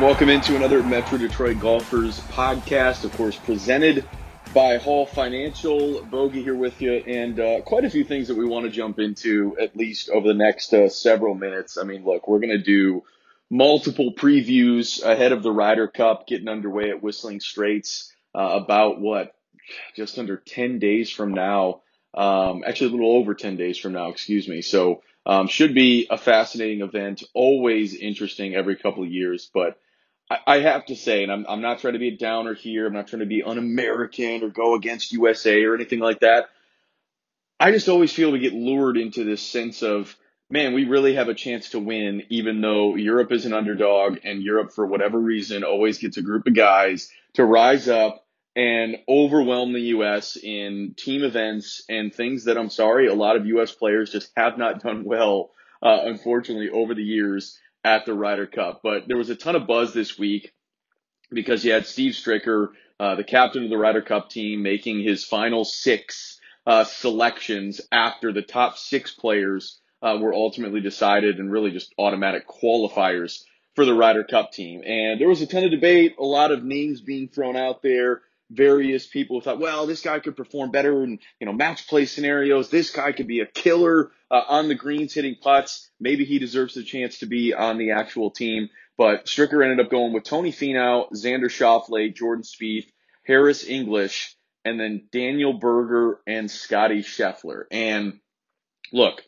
Welcome into another Metro Detroit Golfers podcast, of course, presented by Hall Financial. Bogey here with you, and uh, quite a few things that we want to jump into at least over the next uh, several minutes. I mean, look, we're going to do multiple previews ahead of the Ryder Cup getting underway at Whistling Straits uh, about what, just under 10 days from now. Um, actually, a little over 10 days from now, excuse me. So, um, should be a fascinating event, always interesting every couple of years, but I, have to say, and I'm, I'm not trying to be a downer here. I'm not trying to be un-American or go against USA or anything like that. I just always feel we get lured into this sense of, man, we really have a chance to win, even though Europe is an underdog and Europe, for whatever reason, always gets a group of guys to rise up and overwhelm the U.S. in team events and things that I'm sorry, a lot of U.S. players just have not done well, uh, unfortunately, over the years at the Ryder Cup. But there was a ton of buzz this week because you had Steve Stricker, uh, the captain of the Ryder Cup team, making his final six uh, selections after the top six players uh, were ultimately decided and really just automatic qualifiers for the Ryder Cup team. And there was a ton of debate, a lot of names being thrown out there various people thought, well, this guy could perform better in, you know, match play scenarios. This guy could be a killer uh, on the greens hitting putts. Maybe he deserves the chance to be on the actual team. But Stricker ended up going with Tony Finau, Xander Schauffele, Jordan Spieth, Harris English, and then Daniel Berger and Scotty Scheffler. And look,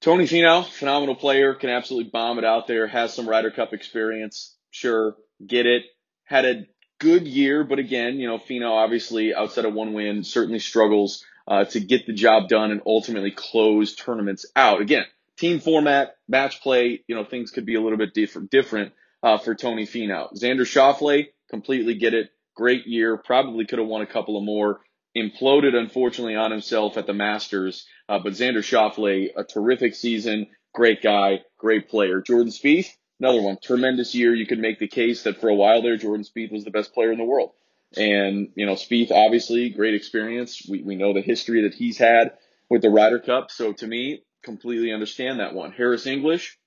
Tony Finau, phenomenal player, can absolutely bomb it out there, has some Ryder Cup experience. Sure, get it. Had a good year, but again, you know, Finau obviously outside of one win certainly struggles uh, to get the job done and ultimately close tournaments out. Again, team format, match play, you know, things could be a little bit different, different uh, for Tony Finau. Xander Schauffele, completely get it. Great year, probably could have won a couple of more. Imploded, unfortunately, on himself at the Masters, uh, but Xander Schauffele, a terrific season, great guy, great player. Jordan Spieth, Another one, tremendous year. You could make the case that for a while there, Jordan Spieth was the best player in the world. And, you know, Spieth, obviously, great experience. We, we know the history that he's had with the Ryder Cup. So to me, completely understand that one. Harris English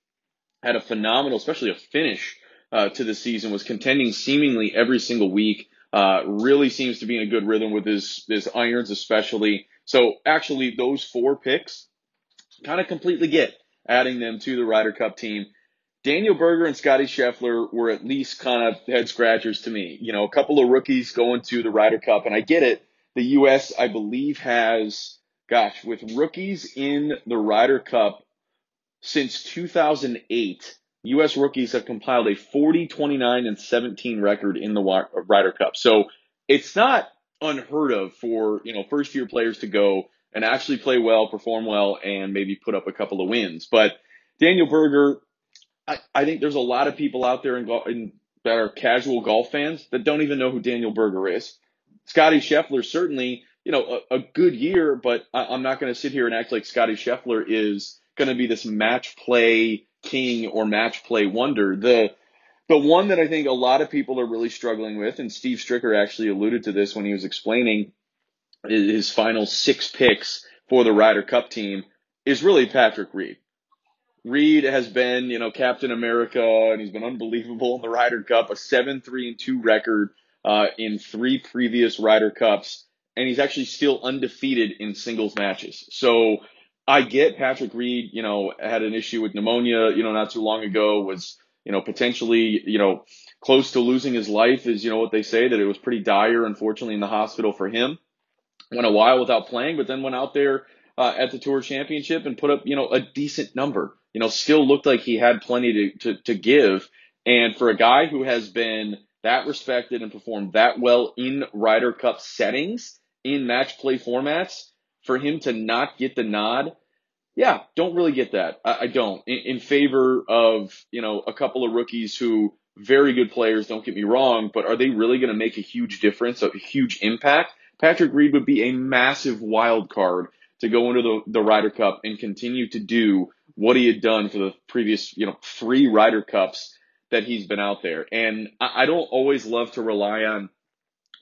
had a phenomenal, especially a finish uh, to the season, was contending seemingly every single week. Uh, really seems to be in a good rhythm with his, his irons, especially. So actually, those four picks kind of completely get adding them to the Ryder Cup team. Daniel Berger and Scotty Scheffler were at least kind of head scratchers to me. You know, a couple of rookies going to the Ryder Cup, and I get it. The U.S., I believe, has, gosh, with rookies in the Ryder Cup since 2008, U.S. rookies have compiled a 40, 29, and 17 record in the Ryder Cup. So it's not unheard of for, you know, first year players to go and actually play well, perform well, and maybe put up a couple of wins. But Daniel Berger, I, I think there's a lot of people out there in, in, that are casual golf fans that don't even know who Daniel Berger is. Scotty Scheffler certainly, you know, a, a good year, but I, am not going to sit here and act like Scotty Scheffler is going to be this match play king or match play wonder. The the one that I think a lot of people are really struggling with, and Steve Stricker actually alluded to this when he was explaining his final six picks for the Ryder Cup team, is really Patrick Reed. Reed has been, you know, Captain America, and he's been unbelievable in the Ryder Cup, a 7 3 and 2 record uh, in three previous Ryder Cups, and he's actually still undefeated in singles matches. So I get Patrick Reed, you know, had an issue with pneumonia, you know, not too long ago, was, you know, potentially, you know, close to losing his life, is, you know, what they say, that it was pretty dire, unfortunately, in the hospital for him. Went a while without playing, but then went out there uh, at the Tour Championship and put up, you know, a decent number you know, still looked like he had plenty to, to, to give. And for a guy who has been that respected and performed that well in Ryder Cup settings, in match play formats, for him to not get the nod, yeah, don't really get that. I, I don't. In, in, favor of, you know, a couple of rookies who very good players, don't get me wrong, but are they really going to make a huge difference, a huge impact? Patrick Reed would be a massive wild card to go into the, the Ryder Cup and continue to do what he had done for the previous, you know, three Ryder Cups that he's been out there. And I, I don't always love to rely on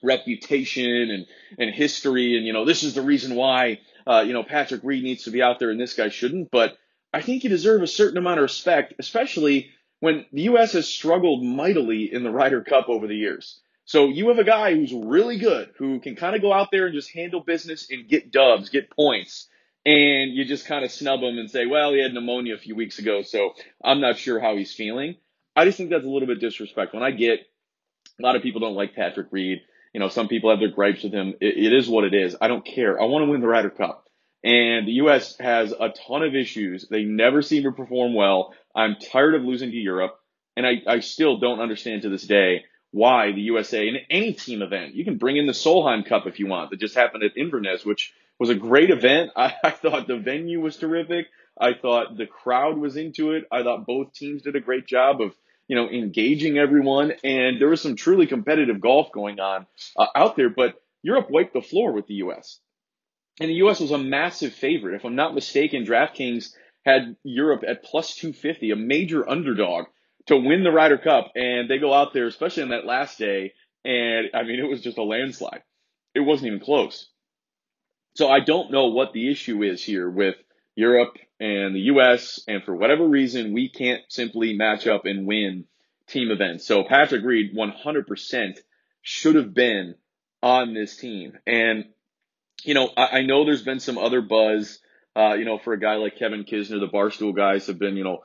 reputation and, and history and, you know, this is the reason why, uh, you know, Patrick Reed needs to be out there and this guy shouldn't. But I think you deserve a certain amount of respect, especially when the U.S. has struggled mightily in the Ryder Cup over the years. So you have a guy who's really good, who can kind of go out there and just handle business and get dubs, get points. And you just kind of snub him and say, well, he had pneumonia a few weeks ago, so I'm not sure how he's feeling. I just think that's a little bit disrespectful. And I get a lot of people don't like Patrick Reed. You know, some people have their gripes with him. it, it is what it is. I don't care. I want to win the Ryder Cup. And the U.S. has a ton of issues. They never seem to perform well. I'm tired of losing to Europe. And I, I still don't understand to this day why the USA in any team event, you can bring in the Solheim Cup if you want, that just happened at Inverness, which was a great event. I, I thought the venue was terrific. I thought the crowd was into it. I thought both teams did a great job of, you know, engaging everyone. And there was some truly competitive golf going on uh, out there, but Europe wiped the floor with the U.S. And the U.S. was a massive favorite. If I'm not mistaken, DraftKings had Europe at plus 250, a major underdog to win the Ryder Cup. And they go out there, especially on that last day. And I mean, it was just a landslide. It wasn't even close. So I don't know what the issue is here with Europe and the US. And for whatever reason, we can't simply match up and win team events. So Patrick Reed 100% should have been on this team. And, you know, I, I know there's been some other buzz, uh, you know, for a guy like Kevin Kisner, the Barstool guys have been, you know,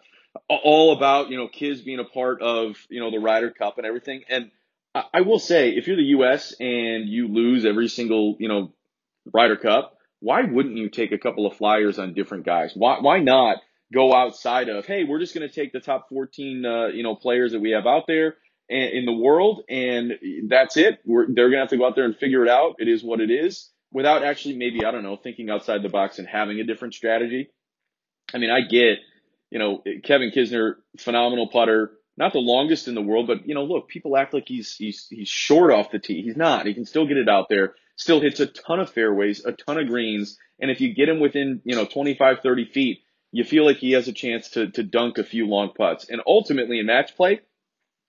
all about, you know, kids being a part of, you know, the Ryder Cup and everything. And I, I will say, if you're the U.S. and you lose every single, you know, Ryder Cup, why wouldn't you take a couple of flyers on different guys? Why, why not go outside of, hey, we're just going to take the top 14, uh, you know, players that we have out there in the world and that's it. We're, they're going to have to go out there and figure it out. It is what it is without actually maybe, I don't know, thinking outside the box and having a different strategy. I mean, I get, you know, Kevin Kisner, phenomenal putter, not the longest in the world, but you know, look, people act like he's he's he's short off the tee. He's not. He can still get it out there. Still hits a ton of fairways, a ton of greens, and if you get him within, you know, 25, 30 feet, you feel like he has a chance to to dunk a few long putts. And ultimately in match play,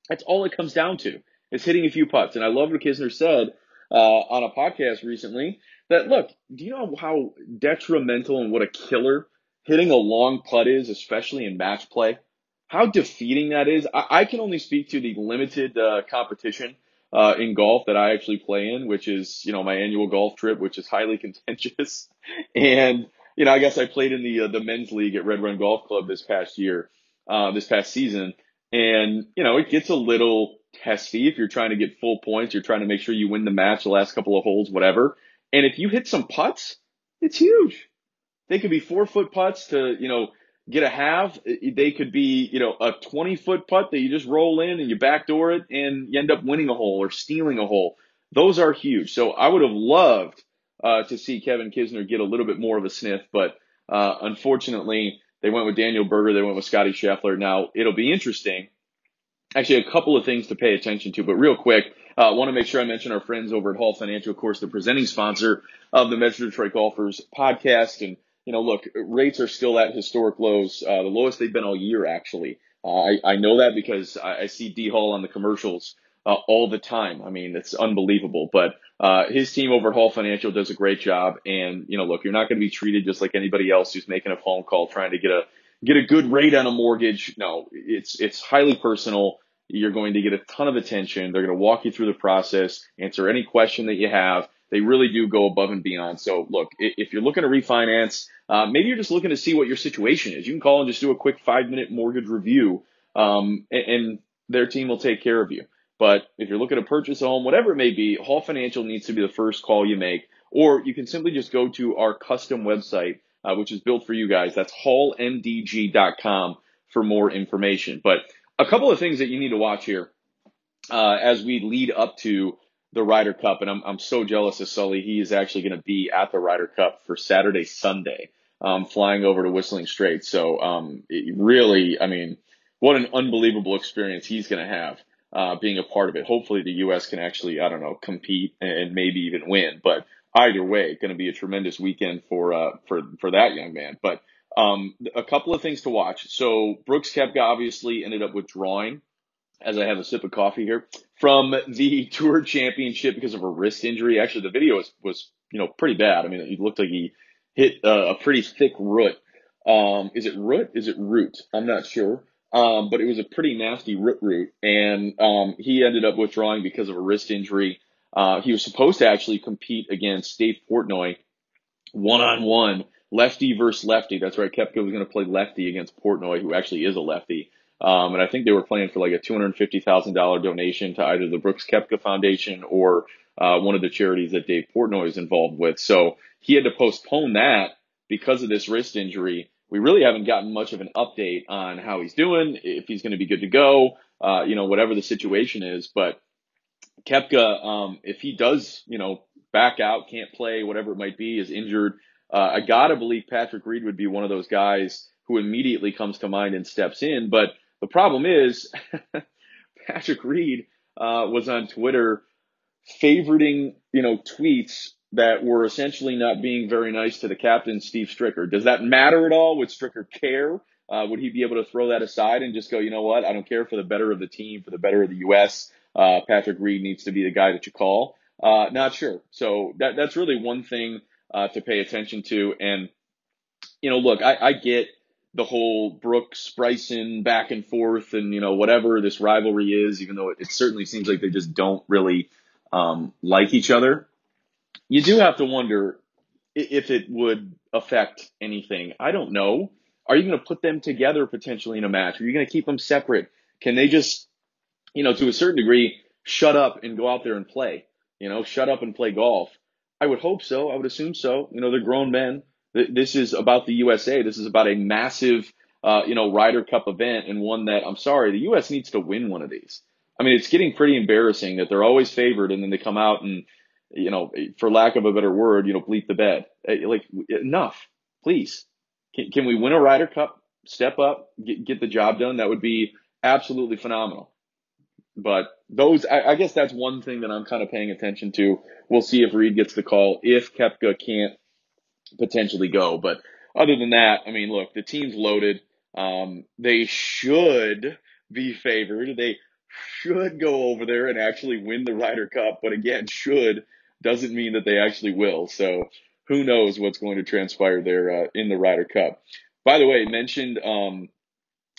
that's all it comes down to. Is hitting a few putts. And I love what Kisner said uh, on a podcast recently that look, do you know how detrimental and what a killer hitting a long putt is, especially in match play? how defeating that is. I, I can only speak to the limited uh, competition uh, in golf that I actually play in, which is you know my annual golf trip, which is highly contentious. and you know, I guess I played in the uh, the men's league at Red Run Golf Club this past year, uh, this past season, and you know it gets a little testy if you're trying to get full points. You're trying to make sure you win the match, the last couple of holes, whatever. And if you hit some putts, it's huge. They could be four foot putts to you know get a half. They could be, you know, a 20 foot putt that you just roll in and you backdoor it and you end up winning a hole or stealing a hole. Those are huge. So I would have loved uh, to see Kevin Kisner get a little bit more of a sniff, but uh, unfortunately they went with Daniel Berger. They went with Scotty Scheffler. Now it'll be interesting. Actually, a couple of things to pay attention to, but real quick, I uh, want to make sure I mention our friends over at Hall Financial, of course, the presenting sponsor of the Metro Detroit Golfers podcast. And you know, look, rates are still at historic lows, uh, the lowest they've been all year, actually. Uh, I, I know that because I, I see D Hall on the commercials uh, all the time. I mean, it's unbelievable. But uh, his team over at Hall Financial does a great job. And you know, look, you're not going to be treated just like anybody else who's making a phone call trying to get a get a good rate on a mortgage. No, it's it's highly personal. You're going to get a ton of attention. They're going to walk you through the process, answer any question that you have. They really do go above and beyond. So look, if you're looking to refinance, uh, maybe you're just looking to see what your situation is. You can call and just do a quick five minute mortgage review, um, and, and their team will take care of you. But if you're looking to purchase a home, whatever it may be, Hall Financial needs to be the first call you make, or you can simply just go to our custom website, uh, which is built for you guys. That's hallmdg.com for more information. But a couple of things that you need to watch here uh, as we lead up to the Ryder Cup, and I'm I'm so jealous of Sully. He is actually going to be at the Ryder Cup for Saturday, Sunday, um, flying over to Whistling Straits. So um, really, I mean, what an unbelievable experience he's going to have uh, being a part of it. Hopefully, the U.S. can actually, I don't know, compete and maybe even win. But either way, going to be a tremendous weekend for uh, for for that young man. But um, a couple of things to watch. So Brooks Koepka obviously ended up withdrawing, as I have a sip of coffee here, from the Tour Championship because of a wrist injury. Actually, the video was was you know pretty bad. I mean, it looked like he hit a, a pretty thick root. Um, is it root? Is it root? I'm not sure. Um, but it was a pretty nasty root root, and um, he ended up withdrawing because of a wrist injury. Uh, he was supposed to actually compete against Dave Portnoy one on one, lefty versus lefty. That's right. Koepka was going to play lefty against Portnoy, who actually is a lefty. Um, and I think they were playing for like a $250,000 donation to either the Brooks Koepka Foundation or uh, one of the charities that Dave Portnoy is involved with. So he had to postpone that because of this wrist injury. We really haven't gotten much of an update on how he's doing, if he's going to be good to go, uh, you know, whatever the situation is. But Koepka, um, if he does, you know, back out, can't play, whatever it might be, is injured, uh, I gotta believe Patrick Reed would be one of those guys who immediately comes to mind and steps in. But the problem is, Patrick Reed uh, was on Twitter favoriting, you know, tweets that were essentially not being very nice to the captain, Steve Stricker. Does that matter at all? Would Stricker care? Uh, would he be able to throw that aside and just go, you know what? I don't care for the better of the team, for the better of the U.S. Uh, Patrick Reed needs to be the guy that you call. Uh, not sure. So that that's really one thing uh, to pay attention to. And you know, look, I, I get the whole Brooks Bryson back and forth, and you know whatever this rivalry is, even though it, it certainly seems like they just don't really um, like each other. You do have to wonder if it would affect anything. I don't know. Are you going to put them together potentially in a match? Are you going to keep them separate? Can they just, you know, to a certain degree, shut up and go out there and play? You know, shut up and play golf. I would hope so. I would assume so. You know, they're grown men. This is about the USA. This is about a massive, uh, you know, Ryder Cup event and one that I'm sorry, the U.S. needs to win one of these. I mean, it's getting pretty embarrassing that they're always favored and then they come out and, you know, for lack of a better word, you know, bleep the bed. Like, enough, please. Can, can we win a Ryder Cup? Step up, get, get the job done. That would be absolutely phenomenal. But those, I, I guess that's one thing that I'm kind of paying attention to. We'll see if Reed gets the call, if Koepka can't potentially go. But other than that, I mean, look, the team's loaded. Um, they should be favored. They should go over there and actually win the Ryder Cup. But again, should doesn't mean that they actually will. So who knows what's going to transpire there uh, in the Ryder Cup. By the way, mentioned um,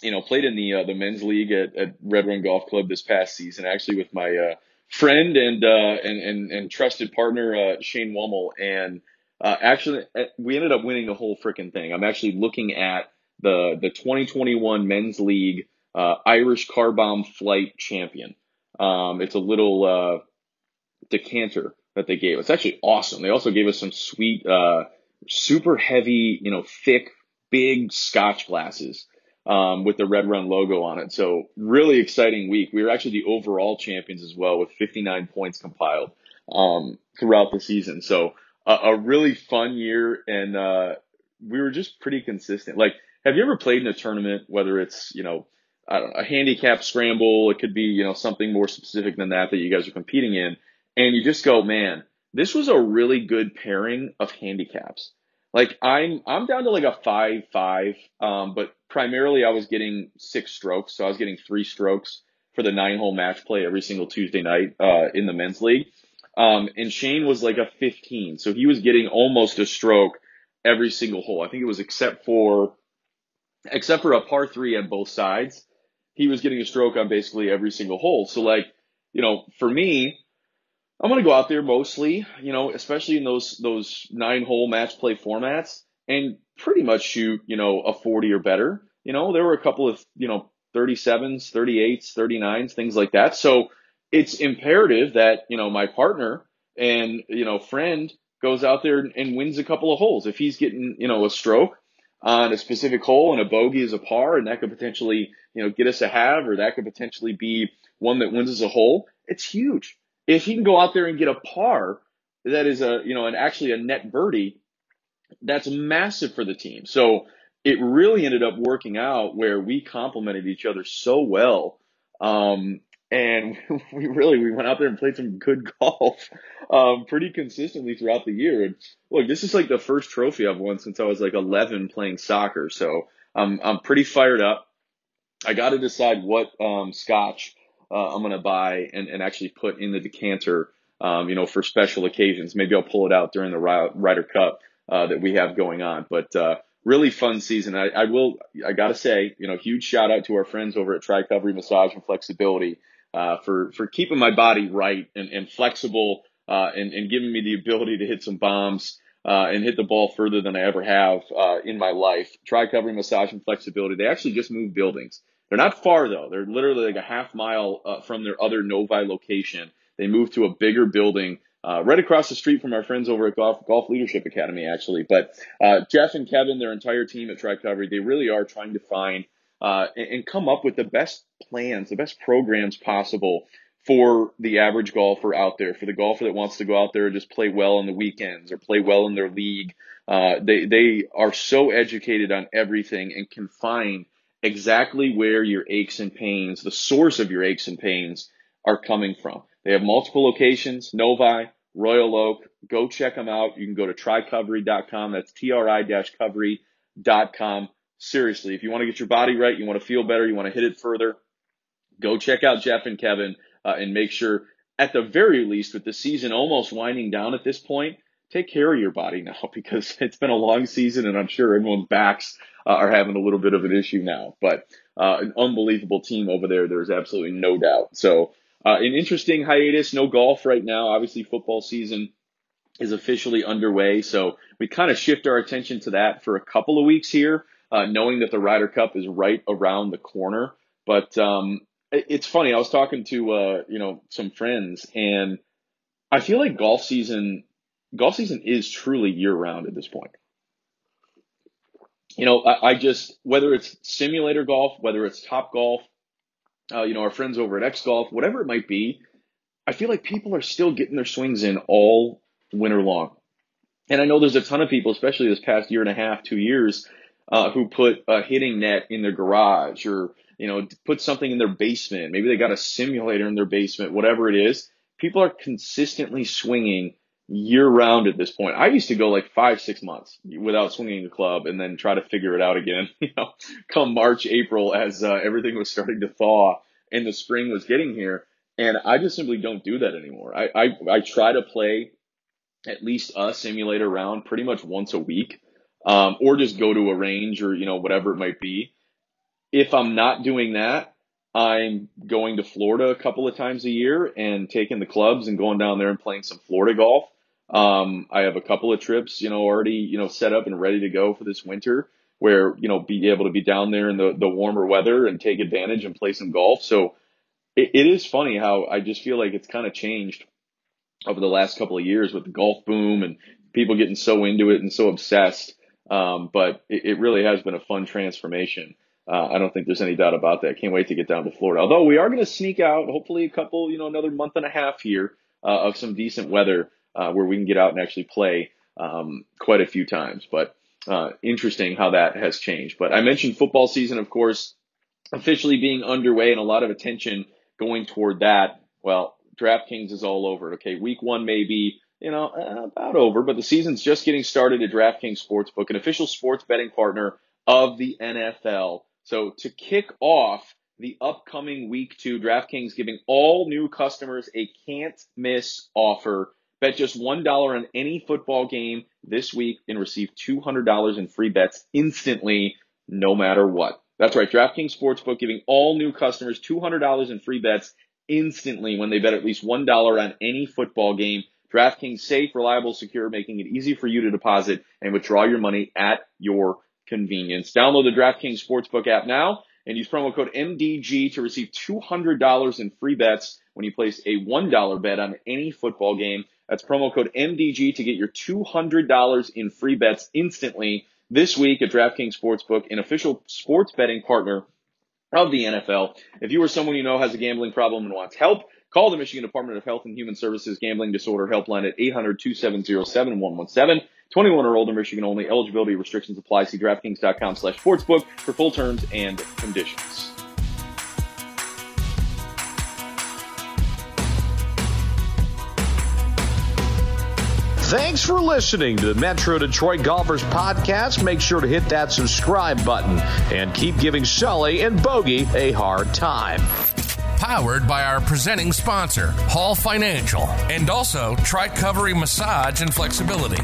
you know, played in the uh, the men's league at, at Red Run Golf Club this past season, actually with my uh, friend and, uh, and and and trusted partner uh, Shane Wummel, and uh, actually uh, we ended up winning the whole freaking thing. I'm actually looking at the the 2021 men's league uh, Irish Car Bomb Flight Champion. Um, it's a little uh, decanter that they gave. Us. It's actually awesome. They also gave us some sweet, uh, super heavy, you know, thick, big Scotch glasses um, with the Red Run logo on it. So really exciting week. We were actually the overall champions as well with 59 points compiled um, throughout the season. So a, a really fun year, and uh, we were just pretty consistent. Like, have you ever played in a tournament, whether it's you know I don't know, a handicap scramble, it could be you know something more specific than that that you guys are competing in, and you just go, man, this was a really good pairing of handicaps. Like I'm I'm down to like a five five, um, but primarily I was getting six strokes, so I was getting three strokes for the nine hole match play every single Tuesday night uh, in the men's league. Um, and Shane was like a 15, so he was getting almost a stroke every single hole. I think it was except for except for a par three on both sides, he was getting a stroke on basically every single hole. So like, you know, for me, I'm going to go out there mostly, you know, especially in those those nine hole match play formats, and pretty much shoot, you know, a 40 or better. You know, there were a couple of, you know, 37s, 38s, 39s, things like that. So it's imperative that you know my partner and you know friend goes out there and wins a couple of holes. If he's getting you know a stroke on a specific hole and a bogey is a par, and that could potentially you know get us a have, or that could potentially be one that wins us a hole. It's huge if he can go out there and get a par that is a you know and actually a net birdie, that's massive for the team. So it really ended up working out where we complemented each other so well. Um, and we really we went out there and played some good golf um, pretty consistently throughout the year. And look, this is like the first trophy I've won since I was like 11 playing soccer, so I'm I'm pretty fired up. I got to decide what um, scotch uh, I'm gonna buy and, and actually put in the decanter, um, you know, for special occasions. Maybe I'll pull it out during the Ryder Cup uh, that we have going on, but. Uh, really fun season. I, I will, I gotta say, you know, huge shout out to our friends over at Tri-Covery Massage and Flexibility uh, for for keeping my body right and, and flexible uh, and, and giving me the ability to hit some bombs uh, and hit the ball further than I ever have uh, in my life. Tri-Covery Massage and Flexibility. They actually just moved buildings. They're not far though. They're literally like a half mile uh, from their other Novi location. They moved to a bigger building. Uh, right across the street from our friends over at Golf, Golf Leadership Academy, actually. But uh, Jeff and Kevin, their entire team at Tri-Covery, they really are trying to find uh, and, come up with the best plans, the best programs possible for the average golfer out there, for the golfer that wants to go out there and just play well on the weekends or play well in their league. Uh, they they are so educated on everything and can find exactly where your aches and pains, the source of your aches and pains, are coming from. They have multiple locations: Novi, Royal Oak. Go check them out. You can go to tricovery.com. That's tri-covery.com seriously, if you want to get your body right, you want to feel better, you want to hit it further, go check out Jeff and Kevin uh, and make sure, at the very least, with the season almost winding down at this point, take care of your body now because it's been a long season and I'm sure everyone's backs uh, are having a little bit of an issue now. But uh, an unbelievable team over there. There's absolutely no doubt. So uh, an interesting hiatus. No golf right now. Obviously, football season is officially underway. So we kind of shift our attention to that for a couple of weeks here uh, knowing that the Ryder Cup is right around the corner. But um, it's funny. I was talking to uh, you know some friends, and I feel like golf season golf season is truly year round at this point. You know, I, I just whether it's simulator golf, whether it's Top Golf, uh, you know, our friends over at X Golf, whatever it might be, I feel like people are still getting their swings in all winter long. And I know there's a ton of people, especially this past year and a half, two years, uh, who put a hitting net in their garage or, you know, put something in their basement. Maybe they got a simulator in their basement, whatever it is. People are consistently swinging year round at this point. I used to go like five, six months without swinging a club and then try to figure it out again, you know, come March, April as uh, everything was starting to thaw and the spring was getting here. And I just simply don't do that anymore. I, I, I try to play at least a simulator round pretty much once a week um, or just go to a range or, you know, whatever it might be. If I'm not doing that, I'm going to Florida a couple of times a year and taking the clubs and going down there and playing some Florida golf. Um, I have a couple of trips, you know, already, you know, set up and ready to go for this winter where, you know, be able to be down there in the, the warmer weather and take advantage and play some golf. So it, it is funny how I just feel like it's kind of changed over the last couple of years with the golf boom and people getting so into it and so obsessed. Um, but it, it, really has been a fun transformation. Uh, I don't think there's any doubt about that. Can't wait to get down to Florida. Although we are going to sneak out, hopefully a couple, you know, another month and a half here uh, of some decent weather uh, where we can get out and actually play um, quite a few times. But uh, interesting how that has changed. But I mentioned football season, of course, officially being underway and a lot of attention going toward that. Well, DraftKings is all over. It. Okay, week one maybe you know, uh, about over, but the season's just getting started at DraftKings Sportsbook, an official sports betting partner of the NFL. So to kick off the upcoming week two, DraftKings giving all new customers a can't miss offer. Bet just $1 on any football game this week and receive $200 in free bets instantly, no matter what. That's right. DraftKings Sportsbook giving all new customers $200 in free bets instantly when they bet at least $1 on any football game. DraftKings safe, reliable, secure, making it easy for you to deposit and withdraw your money at your convenience. Download the DraftKings Sportsbook app now and use promo code MDG to receive $200 in free bets when you place a $1 bet on any football game. That's promo code MDG to get your $200 in free bets instantly this week at DraftKings Sportsbook, an official sports betting partner of the NFL. If you or someone you know has a gambling problem and wants help, Call the Michigan Department of Health and Human Services Gambling Disorder Helpline at 800-270-7117. 21 or older, Michigan only. Eligibility restrictions apply. See DraftKings.com slash sportsbook for full terms and conditions. Thanks for listening to the Metro Detroit Golfers Podcast. Make sure to hit that subscribe button and keep giving Sully and Bogey a hard time. Powered by our presenting sponsor, Hall Financial, and also Tricovery Massage and Flexibility.